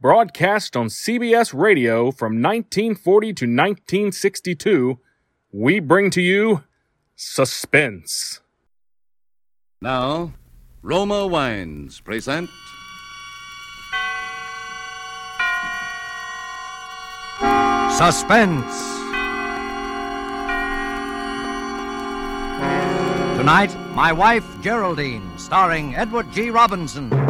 broadcast on CBS Radio from 1940 to 1962, we bring to you Suspense. Now, Roma Wines present. Suspense. Tonight, My Wife Geraldine, starring Edward G. Robinson.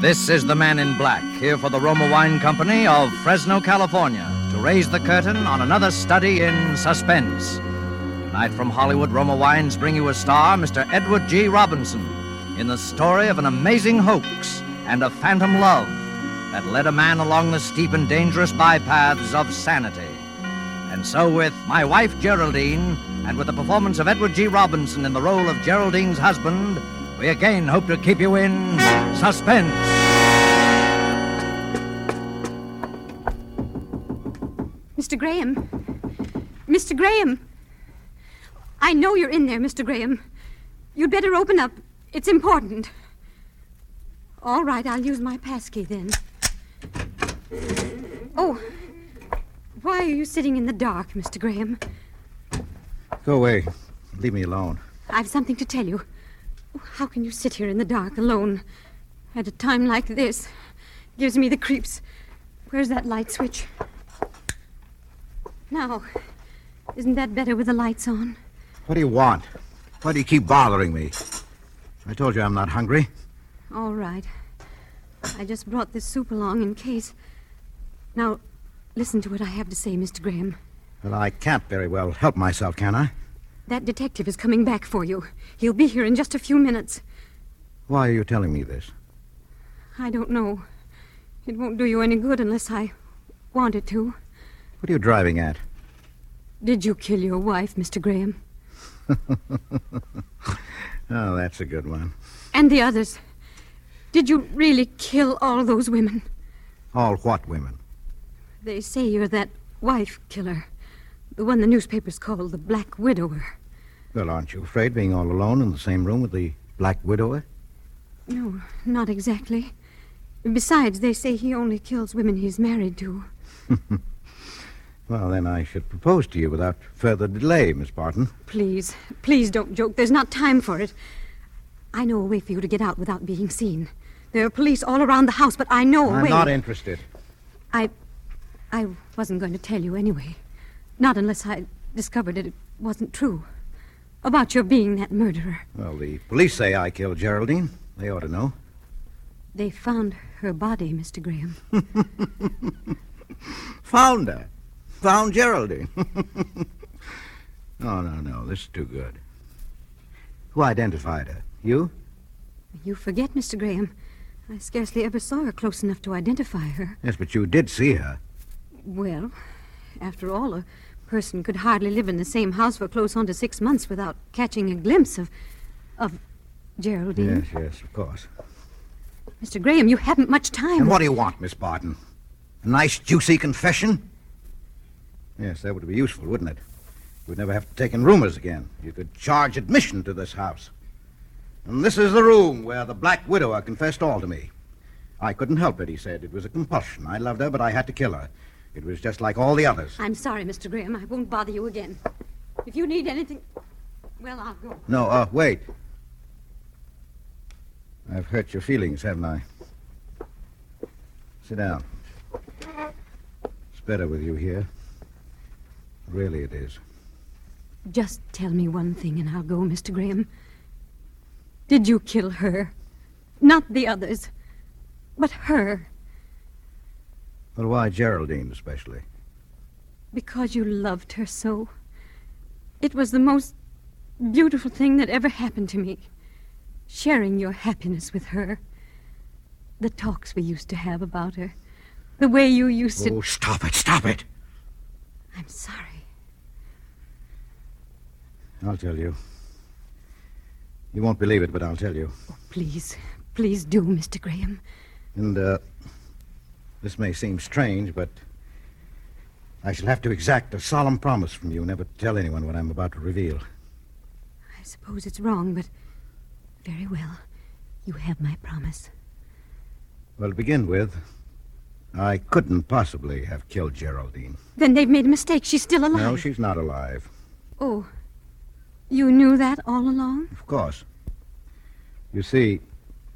This is the man in black, here for the Roma Wine Company of Fresno, California, to raise the curtain on another study in suspense. Tonight from Hollywood, Roma Wines bring you a star, Mr. Edward G. Robinson, in the story of an amazing hoax and a phantom love that led a man along the steep and dangerous bypaths of sanity. And so, with My Wife Geraldine, and with the performance of Edward G. Robinson in the role of Geraldine's husband, we again hope to keep you in suspense. Mr. Graham. Mr. Graham. I know you're in there, Mr. Graham. You'd better open up. It's important. All right, I'll use my passkey then. Oh, why are you sitting in the dark, Mr. Graham? Go away. Leave me alone. I've something to tell you. How can you sit here in the dark alone at a time like this? Gives me the creeps. Where's that light switch? Now, isn't that better with the lights on? What do you want? Why do you keep bothering me? I told you I'm not hungry. All right. I just brought this soup along in case. Now, listen to what I have to say, Mr. Graham. Well, I can't very well help myself, can I? That detective is coming back for you. He'll be here in just a few minutes. Why are you telling me this? I don't know. It won't do you any good unless I want it to. What are you driving at? Did you kill your wife, Mr. Graham? Oh, that's a good one. And the others? Did you really kill all those women? All what women? They say you're that wife killer. The one the newspapers call the Black Widower. Well, aren't you afraid being all alone in the same room with the Black Widower? No, not exactly. Besides, they say he only kills women he's married to. Well, then I should propose to you without further delay, Miss Barton. Please, please don't joke. There's not time for it. I know a way for you to get out without being seen. There are police all around the house, but I know a I'm way. I'm not interested. I. I wasn't going to tell you anyway. Not unless I discovered it wasn't true. About your being that murderer. Well, the police say I killed Geraldine. They ought to know. They found her body, Mr. Graham. Found her. Found Geraldine. oh, no, no. This is too good. Who identified her? You? You forget, Mr. Graham. I scarcely ever saw her close enough to identify her. Yes, but you did see her. Well, after all, a person could hardly live in the same house for close on to six months without catching a glimpse of. of Geraldine. Yes, yes, of course. Mr. Graham, you haven't much time. And what do you want, Miss Barton? A nice, juicy confession? Yes, that would be useful, wouldn't it? We'd never have to take in roomers again. You could charge admission to this house. And this is the room where the Black Widower confessed all to me. I couldn't help it, he said. It was a compulsion. I loved her, but I had to kill her. It was just like all the others. I'm sorry, Mr. Graham. I won't bother you again. If you need anything. Well, I'll go. No, uh, wait. I've hurt your feelings, haven't I? Sit down. It's better with you here. Really, it is. Just tell me one thing and I'll go, Mr. Graham. Did you kill her? Not the others, but her. Well, why Geraldine, especially? Because you loved her so. It was the most beautiful thing that ever happened to me. Sharing your happiness with her. The talks we used to have about her. The way you used to. Oh, stop it, stop it! I'm sorry. I'll tell you. You won't believe it, but I'll tell you. Oh, please, please do, Mr. Graham. And, uh, this may seem strange, but I shall have to exact a solemn promise from you never to tell anyone what I'm about to reveal. I suppose it's wrong, but very well. You have my promise. Well, to begin with, I couldn't possibly have killed Geraldine. Then they've made a mistake. She's still alive. No, she's not alive. Oh, you knew that all along? Of course. You see,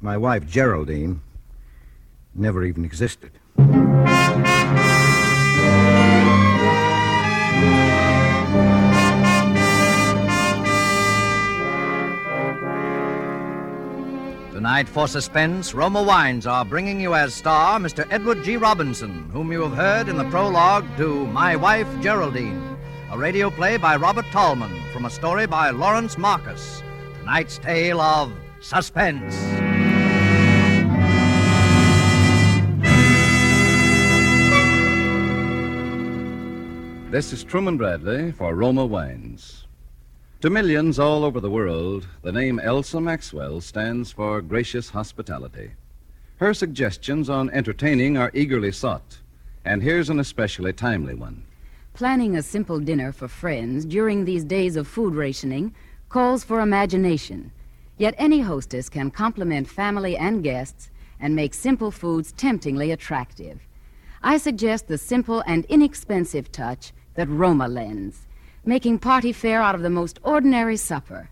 my wife Geraldine never even existed. Tonight, for suspense, Roma Wines are bringing you as star Mr. Edward G. Robinson, whom you have heard in the prologue to My Wife Geraldine, a radio play by Robert Tallman from a story by Lawrence Marcus. Tonight's tale of suspense. This is Truman Bradley for Roma Wines. To millions all over the world, the name Elsa Maxwell stands for gracious hospitality. Her suggestions on entertaining are eagerly sought, and here's an especially timely one. Planning a simple dinner for friends during these days of food rationing calls for imagination. Yet any hostess can compliment family and guests and make simple foods temptingly attractive. I suggest the simple and inexpensive touch that Roma lends, making party fare out of the most ordinary supper.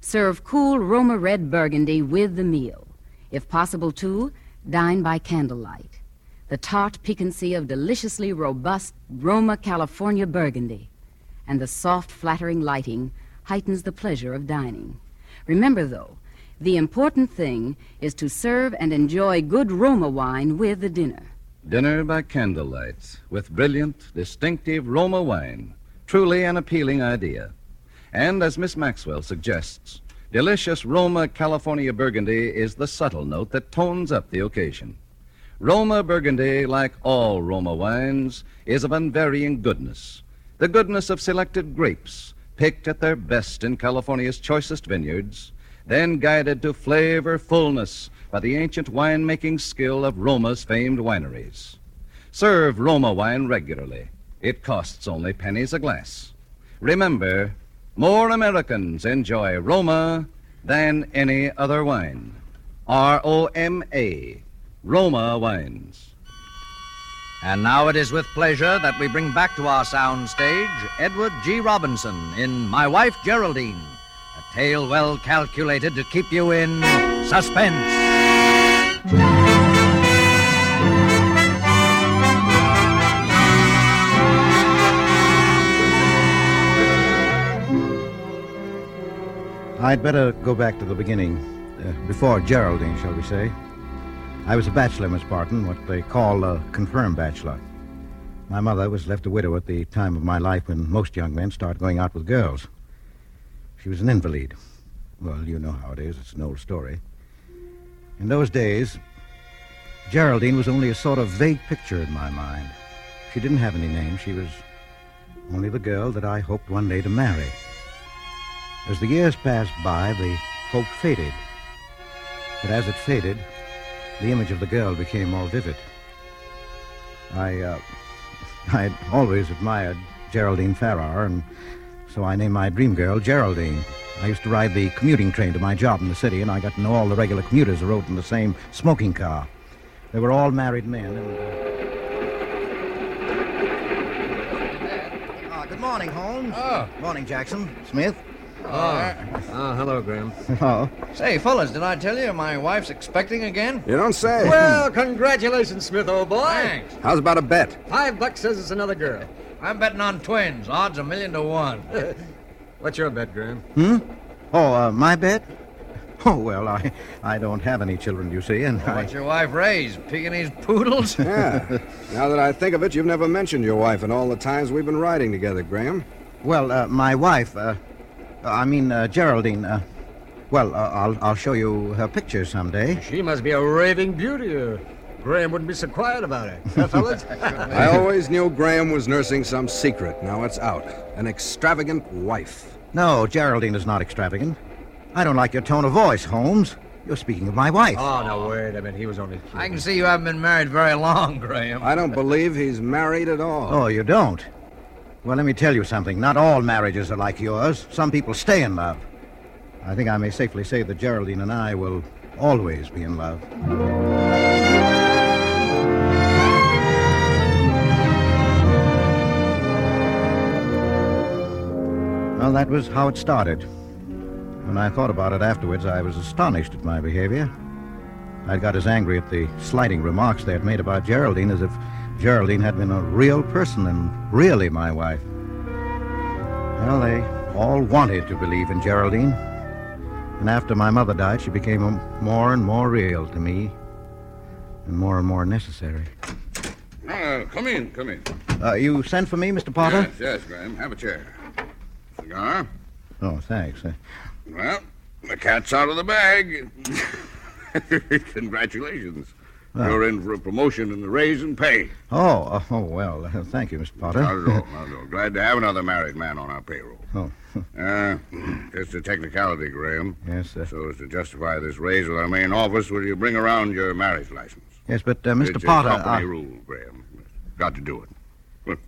Serve cool Roma red burgundy with the meal. If possible, too, dine by candlelight. The tart piquancy of deliciously robust Roma California burgundy. And the soft, flattering lighting heightens the pleasure of dining. Remember, though, the important thing is to serve and enjoy good Roma wine with the dinner. Dinner by candlelight with brilliant, distinctive Roma wine. Truly an appealing idea. And as Miss Maxwell suggests, delicious Roma California Burgundy is the subtle note that tones up the occasion. Roma Burgundy, like all Roma wines, is of unvarying goodness. The goodness of selected grapes, picked at their best in California's choicest vineyards, then guided to flavor fullness by the ancient winemaking skill of Roma's famed wineries. Serve Roma wine regularly. It costs only pennies a glass. Remember, more Americans enjoy Roma than any other wine. R O M A, Roma Wines. And now it is with pleasure that we bring back to our sound stage Edward G. Robinson in My Wife Geraldine, a tale well calculated to keep you in suspense. I'd better go back to the beginning, uh, before Geraldine, shall we say. I was a bachelor, Miss Barton, what they call a confirmed bachelor. My mother was left a widow at the time of my life when most young men start going out with girls. She was an invalid. Well, you know how it is. It's an old story. In those days, Geraldine was only a sort of vague picture in my mind. She didn't have any name. She was only the girl that I hoped one day to marry. As the years passed by, the hope faded. But as it faded, the image of the girl became more vivid. I, uh, I had always admired Geraldine Farrar, and so I named my dream girl Geraldine. I used to ride the commuting train to my job in the city, and I got to know all the regular commuters who rode in the same smoking car. They were all married men, and. Uh... Uh, good morning, Holmes. Oh. Morning, Jackson. Smith. Oh, hello, Graham. Oh, Say, fellas, did I tell you my wife's expecting again? You don't say. Well, congratulations, Smith, old boy. Thanks. How's about a bet? Five bucks says it's another girl. I'm betting on twins. Odds a million to one. What's your bet, Graham? Hmm? Oh, uh, my bet? Oh, well, I, I don't have any children, you see, and I... What's your wife raised? Pekingese poodles? Yeah. now that I think of it, you've never mentioned your wife in all the times we've been riding together, Graham. Well, uh, my wife, uh, I mean, uh, Geraldine, uh, well, uh, I'll, I'll show you her picture someday. She must be a raving beauty. Or Graham wouldn't be so quiet about it. Huh, fellas? I always knew Graham was nursing some secret. Now it's out. An extravagant wife. No, Geraldine is not extravagant. I don't like your tone of voice, Holmes. You're speaking of my wife. oh, no, wait a minute. He was only kidding. I can see you haven't been married very long, Graham. I don't believe he's married at all. Oh, you don't? Well, let me tell you something. Not all marriages are like yours. Some people stay in love. I think I may safely say that Geraldine and I will always be in love. Well, that was how it started. When I thought about it afterwards, I was astonished at my behavior. I'd got as angry at the slighting remarks they had made about Geraldine as if Geraldine had been a real person and really my wife. Well, they all wanted to believe in Geraldine. And after my mother died, she became more and more real to me and more and more necessary. Uh, come in, come in. Uh, you sent for me, Mr. Potter? Yes, yes, Graham. Have a chair. Cigar? Oh, thanks. Uh, Well, the cat's out of the bag. Congratulations. Ah. You're in for a promotion and a raise in pay. oh, uh, oh, well, uh, thank you, Mr. Potter. Not at all, not at all. Glad to have another married man on our payroll. Oh, Uh, just a technicality, Graham. yes, sir. So as to justify this raise with our main office, will you bring around your marriage license? Yes, but uh, Mr. It's Potter, a company uh, rule, Graham. Got to do it.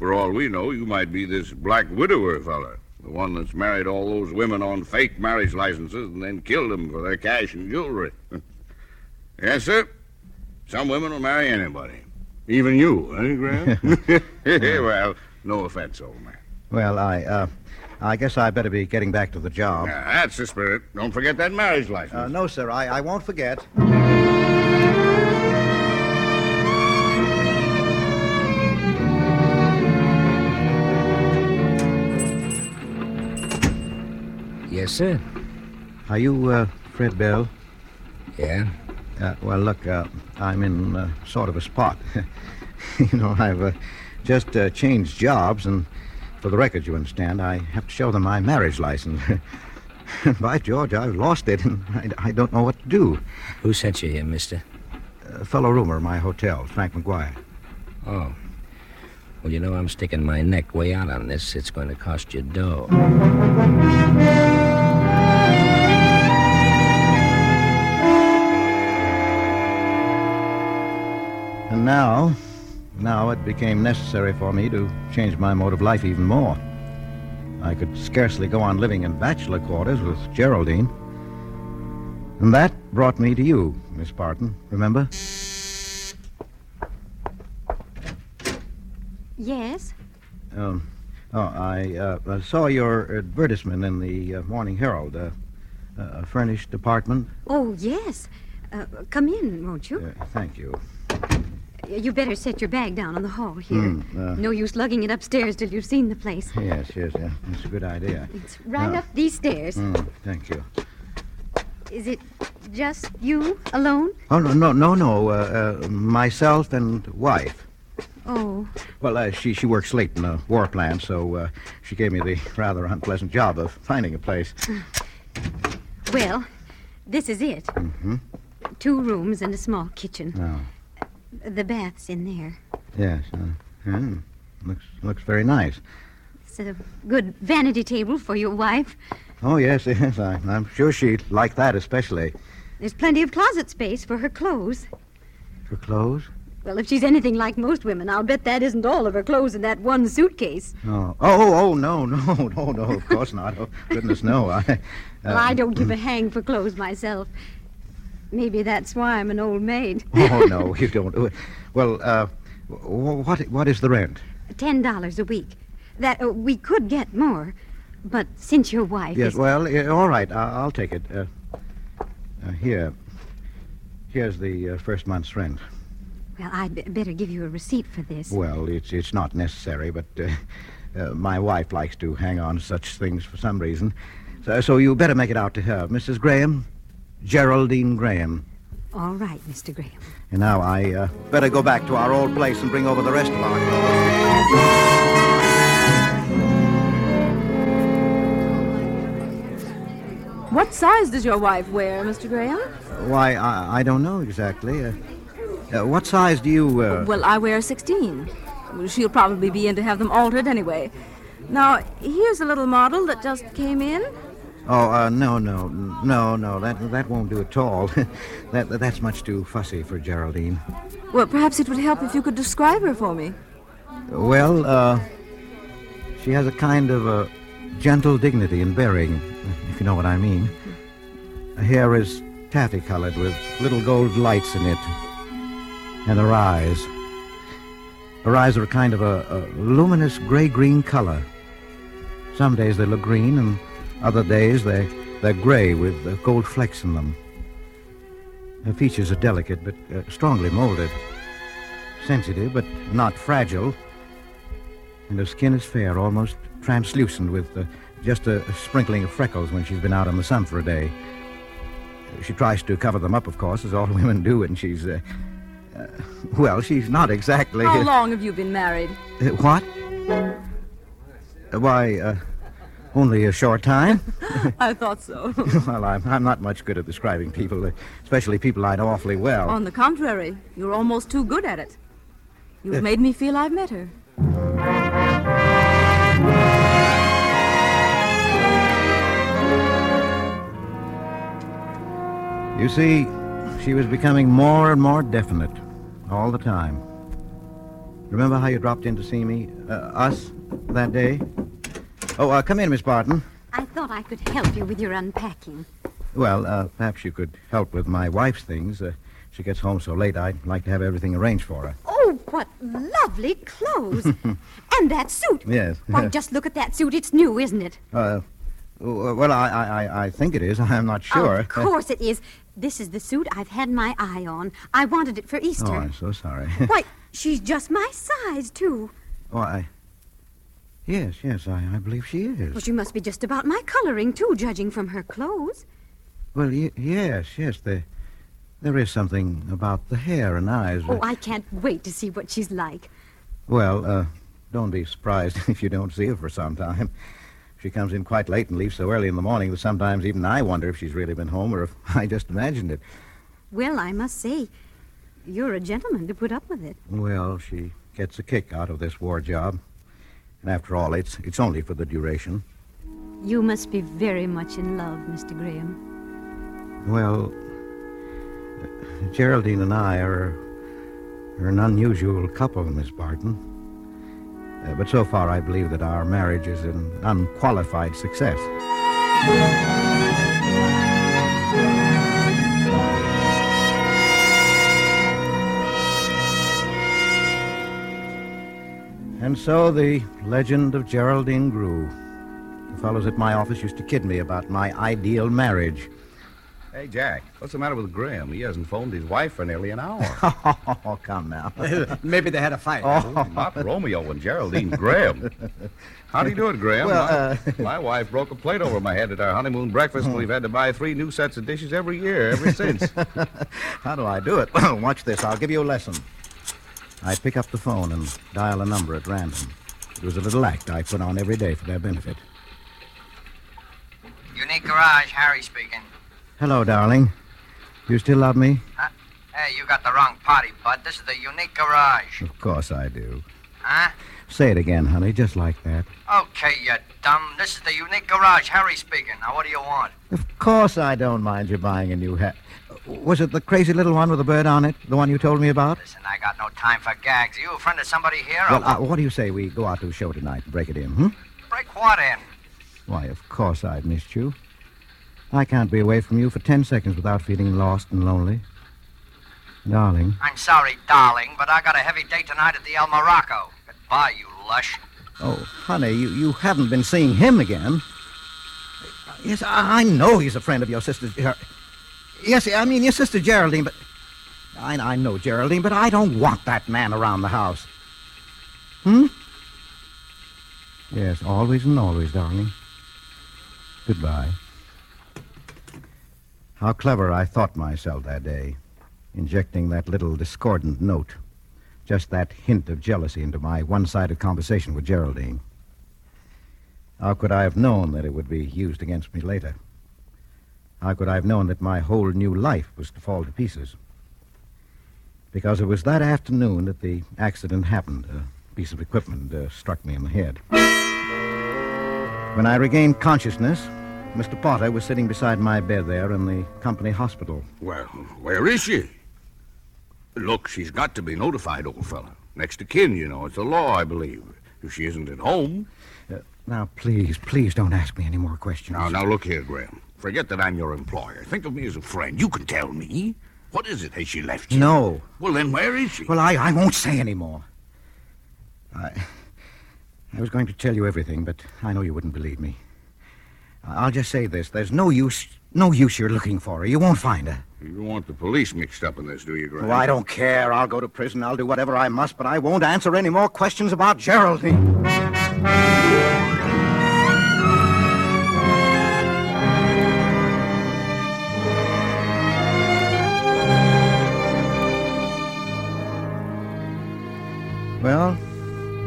For all we know, you might be this black widower fella. The one that's married all those women on fake marriage licenses and then killed them for their cash and jewelry. yes, sir. Some women will marry anybody. Even you, eh, Graham? well, no offense, old man. well, I, uh, I guess I better be getting back to the job. Yeah, that's the spirit. Don't forget that marriage license. Uh, no, sir, I, I won't forget. Yes, sir. Are you uh, Fred Bell? Yeah? Uh, well, look, uh, I'm in uh, sort of a spot. you know, I've uh, just uh, changed jobs, and for the record, you understand, I have to show them my marriage license. By George, I've lost it, and I, I don't know what to do. Who sent you here, mister? A fellow roomer, my hotel, Frank McGuire. Oh. Well, you know, I'm sticking my neck way out on this. It's going to cost you dough. Now, now it became necessary for me to change my mode of life even more. I could scarcely go on living in bachelor quarters with Geraldine. And that brought me to you, Miss Barton, remember? Yes? Um, oh, I uh, uh, saw your advertisement in the uh, Morning Herald. Uh, a furnished apartment. Oh, yes. Uh, come in, won't you? Uh, thank you. You better set your bag down on the hall here. Mm, uh. no use lugging it upstairs till you've seen the place. Yes, yes, yeah, that's a good idea. It's right Uh, up these stairs. Mm, thank you. Is it just you alone? Oh no, no, no, no. Uh, uh, myself and wife. Oh, Well, uh, she she works late in the war plant, so uh, she gave me the rather unpleasant job of finding a place. well, this is it. Mm-hmm. Two rooms and a small kitchen. Oh, The bath's in there. yes. Uh, yeah, looks looks very nice. It's a good vanity table for your wife. Oh yes, yes. I, I'm sure she'd like that especially. There's plenty of closet space for her clothes. For clothes. Well, if she's anything like most women, I'll bet that isn't all of her clothes in that one suitcase. Oh, oh, oh, no, no, no, no. Of course not. Oh, goodness, no. I. well, I don't give a hang for clothes myself. Maybe that's why I'm an old maid. Oh no, you don't. Well, uh, what what is the rent? Ten dollars a week. That uh, we could get more. But since your wife Yes, is... well, uh, all right. I- I'll take it. Uh, uh, here. Here's the uh, first month's rent. Well, I'd be- better give you a receipt for this. Well, it's it's not necessary, but uh, uh, my wife likes to hang on to such things for some reason. So, so you better make it out to her, Mrs. Graham, Geraldine Graham. All right, Mr. Graham. And now I uh, better go back to our old place and bring over the rest of our clothes. What size does your wife wear, Mr. Graham? Why, I, I don't know exactly. Uh, uh, what size do you? Uh... Well, I wear 16. She'll probably be in to have them altered anyway. Now, here's a little model that just came in. Oh, uh, no, no, no, no. That that won't do at all. that that's much too fussy for Geraldine. Well, perhaps it would help if you could describe her for me. Well, uh, she has a kind of a gentle dignity in bearing, if you know what I mean. Her hair is taffy colored with little gold lights in it, and her eyes. Her eyes are a kind of a, a luminous gray-green color. Some days they look green, and other days they they're gray with uh, gold flecks in them. Her features are delicate but uh, strongly molded, sensitive but not fragile, and her skin is fair, almost translucent, with uh, just a, a sprinkling of freckles when she's been out in the sun for a day. She tries to cover them up, of course, as all women do, and she's, uh, uh, well, she's not exactly. How long have you been married? Uh, what? Uh, why, uh, only a short time. I thought so. well, I'm, I'm not much good at describing people, especially people I know awfully well. On the contrary, you're almost too good at it. You've Uh, made me feel I've met her. You see, she was becoming more and more definite all the time. Remember how you dropped in to see me, uh, us, that day? Oh, uh, come in, Miss Barton. I thought I could help you with your unpacking. Well, uh, perhaps you could help with my wife's things. Uh, she gets home so late, I'd like to have everything arranged for her. Oh, what lovely clothes. and that suit. Yes. Why, just look at that suit. It's new, isn't it? Uh, well, I, I, I- think it is. I'm not sure. Of course it is. This is the suit I've had my eye on. I wanted it for Easter. oh, I'm so sorry. Why, she's just my size, too. oh, I... Yes, yes, I, I believe she is. Well, she must be just about my coloring, too, judging from her clothes. Well, y- yes, yes, there, there is something about the hair and eyes. Oh, I can't wait to see what she's like. Well, uh, don't be surprised if you don't see her for some time. She comes in quite late and leaves so early in the morning that sometimes even I wonder if she's really been home or if I just imagined it. Well, I must say, you're a gentleman to put up with it. Well, she gets a kick out of this war job. And after all, it's, it's only for the duration. You must be very much in love, Mr. Graham. Well, uh, Geraldine and I are, are an unusual couple, Miss Barton. Uh, but so far, I believe that our marriage is an unqualified success. And so the legend of Geraldine grew. The fellows at my office used to kid me about my ideal marriage. Hey, Jack, what's the matter with Graham? He hasn't phoned his wife for nearly an hour. oh, come now. Maybe they had a fight. Oh, not Romeo and Geraldine Graham. How do you do it, Graham? Well, my, uh, my wife broke a plate over my head at our honeymoon breakfast. And we've had to buy three new sets of dishes every year ever since. How do I do it? Well, watch this. I'll give you a lesson. I pick up the phone and dial a number at random. It was a little act I put on every day for their benefit. Unique Garage, Harry speaking. Hello, darling. You still love me? Hey, you got the wrong party, bud. This is the Unique Garage. Of course I do. Huh? Say it again, honey, just like that. Okay, you dumb. This is the Unique Garage, Harry speaking. Now, what do you want? Of course I don't mind you buying a new hat. Was it the crazy little one with the bird on it? The one you told me about? Listen, I got no time for gags. Are You a friend of somebody here? Well, uh, what do you say we go out to a show tonight and break it in, hmm? break what in? Why, of course I've missed you. I can't be away from you for ten seconds without feeling lost and lonely. Darling, I'm sorry, darling, but I got a heavy date tonight at the El Morocco. Goodbye, you lush. Oh, honey, you, you haven't been seeing him again. Yes, I, I know he's a friend of your sister. Yes, I mean your sister Geraldine, but. I, I know Geraldine, but I don't want that man around the house. Hmm? Yes, always and always, darling. Goodbye. How clever I thought myself that day, injecting that little discordant note, just that hint of jealousy into my one sided conversation with Geraldine. How could I have known that it would be used against me later? How could I have known that my whole new life was to fall to pieces? Because it was that afternoon that the accident happened. A piece of equipment uh, struck me in the head. When I regained consciousness, Mr. Potter was sitting beside my bed there in the company hospital. Well, where is she? Look, she's got to be notified, old fellow. Next to kin, you know. It's a law, I believe. If she isn't at home. Uh, now, please, please don't ask me any more questions. Now, now, look here, Graham. Forget that I'm your employer. Think of me as a friend. You can tell me. What is it? Has she left you? No. Well, then where is she? Well, I, I won't say any more. I, I was going to tell you everything, but I know you wouldn't believe me. I'll just say this. There's no use, no use you're looking for her. You won't find her. You don't want the police mixed up in this, do you, Graham? Oh, I don't care. I'll go to prison. I'll do whatever I must, but I won't answer any more questions about Geraldine.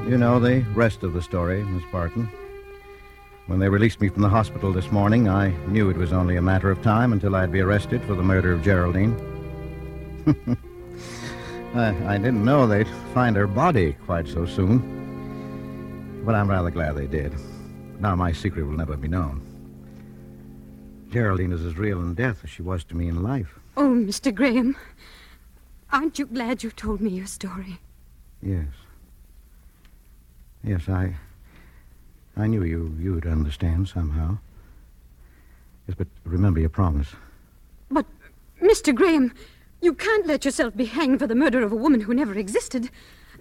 You know the rest of the story, Miss Barton. When they released me from the hospital this morning, I knew it was only a matter of time until I'd be arrested for the murder of Geraldine. I, I didn't know they'd find her body quite so soon. But I'm rather glad they did. Now my secret will never be known. Geraldine is as real in death as she was to me in life. Oh, Mr. Graham, aren't you glad you told me your story? Yes. Yes, I. I knew you you'd understand somehow. Yes, but remember your promise. But, Mr. Graham, you can't let yourself be hanged for the murder of a woman who never existed.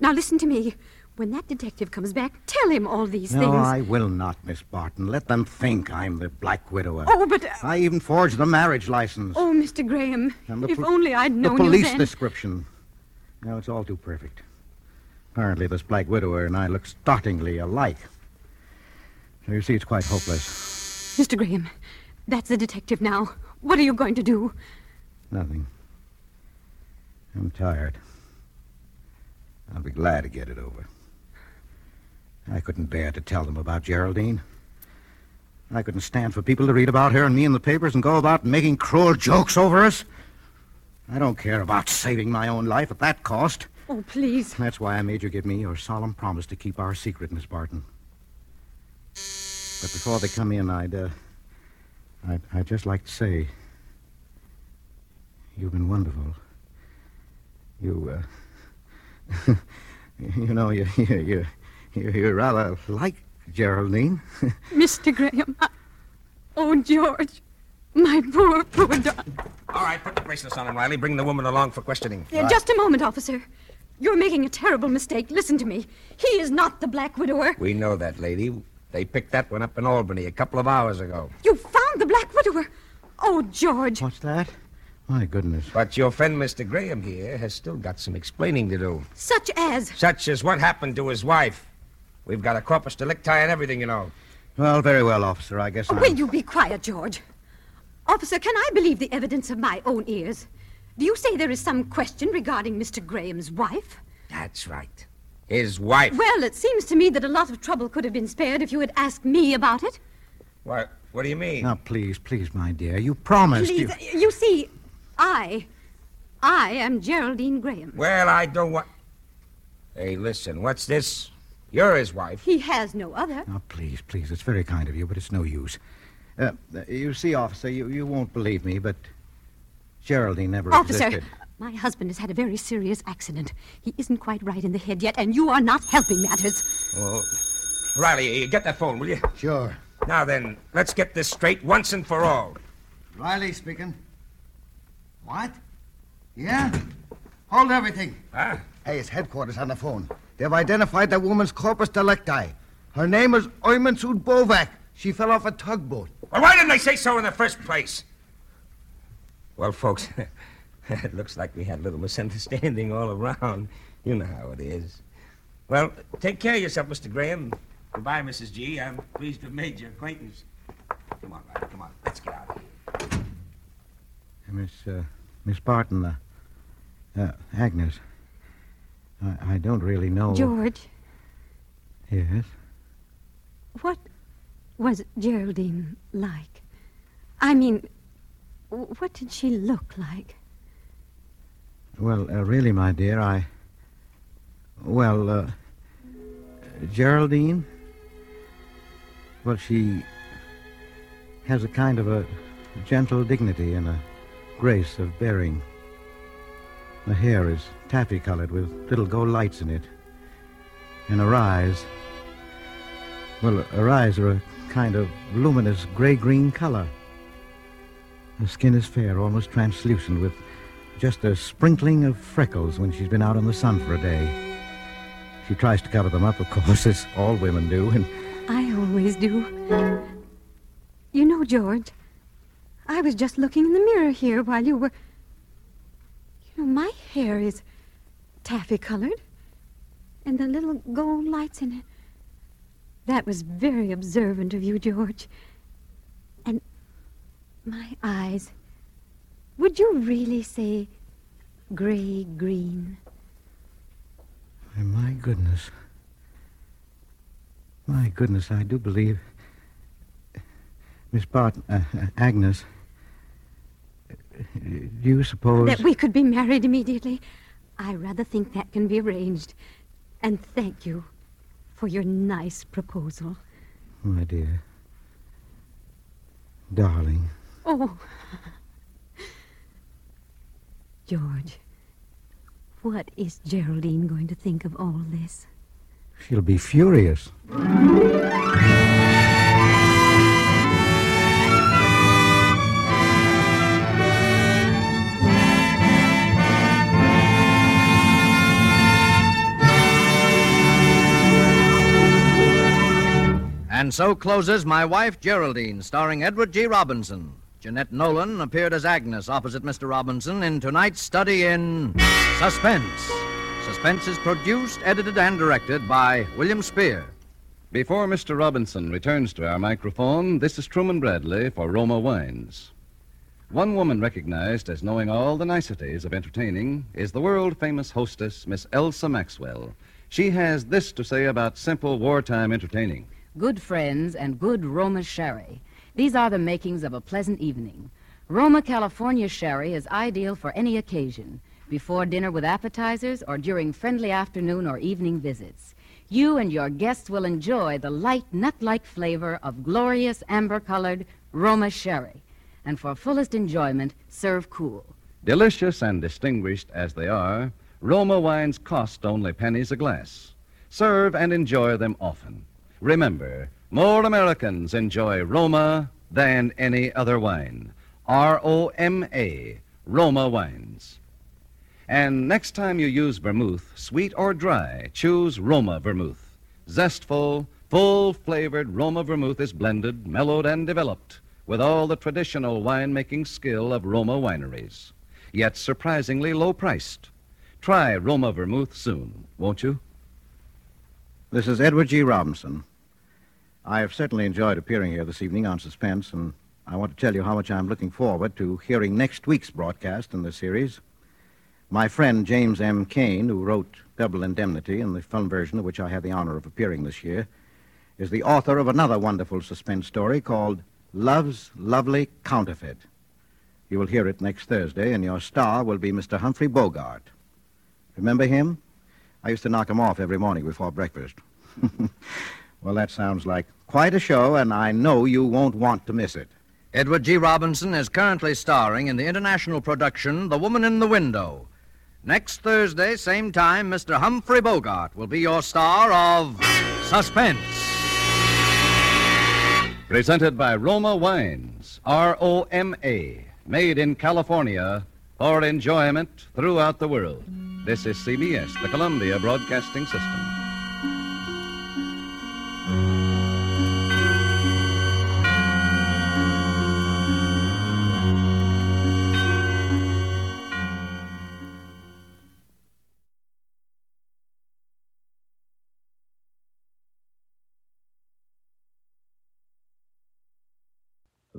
Now listen to me. When that detective comes back, tell him all these no, things. No, I will not, Miss Barton. Let them think I'm the Black Widower. Oh, but. Uh, I even forged the marriage license. Oh, Mr. Graham, if only I'd known the police you then. description. No, it's all too perfect. Apparently, this Black Widower and I look startlingly alike. So you see, it's quite hopeless. Mr. Graham, that's the detective now. What are you going to do? Nothing. I'm tired. I'll be glad to get it over. I couldn't bear to tell them about Geraldine. I couldn't stand for people to read about her and me in the papers and go about making cruel jokes over us. I don't care about saving my own life at that cost. Oh, please. That's why I made you give me your solemn promise to keep our secret, Miss Barton. But before they come in, I'd, uh, I'd, I'd just like to say, you've been wonderful. You, uh, you know, you, you, you, you, you're rather like Geraldine. Mr. Graham. I... Oh, George. My poor, poor darling. All right, put the bracelets on him, Riley. Bring the woman along for questioning. Yeah, Just a moment, officer. You're making a terrible mistake. Listen to me. He is not the Black Widower. We know that, lady. They picked that one up in Albany a couple of hours ago. You found the Black Widower. Oh, George. What's that? My goodness. But your friend, Mr. Graham, here, has still got some explaining to do. Such as. Such as what happened to his wife. We've got a corpus delicti and everything, you know. Well, very well, officer. I guess Oh, I'm... will you be quiet, George? Officer, can I believe the evidence of my own ears? Do you say there is some question regarding Mr. Graham's wife? That's right. His wife. Well, it seems to me that a lot of trouble could have been spared if you had asked me about it. What, what do you mean? Now, please, please, my dear. You promised. Please, You... you see, I. I am Geraldine Graham. Well, I don't want. Hey, listen, what's this? You're his wife. He has no other. Now, please, please. It's very kind of you, but it's no use. Uh, you see, officer, you, you won't believe me, but Geraldine never Officer, existed. my husband has had a very serious accident. He isn't quite right in the head yet, and you are not helping matters. Oh. Riley, get that phone, will you? Sure. Now then, let's get this straight once and for all. Riley speaking. What? Yeah? Hold everything. Huh? Hey, it's headquarters on the phone. They've identified the woman's corpus delicti. Her name is Oymansud Bovak. She fell off a tugboat. Well, why didn't they say so in the first place? Well, folks, it looks like we had a little misunderstanding all around. You know how it is. Well, take care of yourself, Mr. Graham. Goodbye, Mrs. G. I'm pleased to have made your acquaintance. Come on, Riley, come on. Let's get out of here. Miss, uh, Miss Barton, uh, uh, Agnes, I, I don't really know. George, Yes? what was Geraldine like? I mean, w- what did she look like? Well, uh, really, my dear, I. Well, uh, Geraldine? Well, she has a kind of a gentle dignity and a grace of bearing. Her hair is taffy colored with little gold lights in it. And her eyes. Well, her eyes are a kind of luminous gray green color. Her skin is fair, almost translucent, with just a sprinkling of freckles when she's been out in the sun for a day. She tries to cover them up, of course, as all women do, and I always do. You know, George, I was just looking in the mirror here while you were. You know, my hair is taffy colored, and the little gold lights in it. That was very observant of you, George. My eyes. Would you really say gray green? my goodness. My goodness, I do believe. Miss Barton, uh, uh, Agnes, do you suppose. That we could be married immediately. I rather think that can be arranged. And thank you for your nice proposal. My dear. Darling. Oh. George, what is Geraldine going to think of all this? She'll be furious. And so closes My Wife Geraldine, starring Edward G. Robinson. Jeanette Nolan appeared as Agnes opposite Mr. Robinson in tonight's study in Suspense. Suspense is produced, edited, and directed by William Spier. Before Mr. Robinson returns to our microphone, this is Truman Bradley for Roma Wines. One woman recognized as knowing all the niceties of entertaining is the world famous hostess, Miss Elsa Maxwell. She has this to say about simple wartime entertaining. Good friends and good Roma sherry. These are the makings of a pleasant evening. Roma California sherry is ideal for any occasion before dinner with appetizers or during friendly afternoon or evening visits. You and your guests will enjoy the light, nut like flavor of glorious amber colored Roma sherry. And for fullest enjoyment, serve cool. Delicious and distinguished as they are, Roma wines cost only pennies a glass. Serve and enjoy them often. Remember, more Americans enjoy Roma than any other wine. R O M A, Roma wines. And next time you use vermouth, sweet or dry, choose Roma vermouth. Zestful, full flavored Roma vermouth is blended, mellowed, and developed with all the traditional winemaking skill of Roma wineries, yet surprisingly low priced. Try Roma vermouth soon, won't you? This is Edward G. Robinson. I have certainly enjoyed appearing here this evening on Suspense, and I want to tell you how much I'm looking forward to hearing next week's broadcast in this series. My friend James M. Cain, who wrote Double Indemnity in the film version of which I had the honor of appearing this year, is the author of another wonderful suspense story called Love's Lovely Counterfeit. You will hear it next Thursday, and your star will be Mr. Humphrey Bogart. Remember him? I used to knock him off every morning before breakfast. well, that sounds like quite a show, and I know you won't want to miss it. Edward G. Robinson is currently starring in the international production The Woman in the Window. Next Thursday, same time, Mr. Humphrey Bogart will be your star of Suspense. Presented by Roma Wines, R O M A, made in California for enjoyment throughout the world. This is CBS, the Columbia Broadcasting System.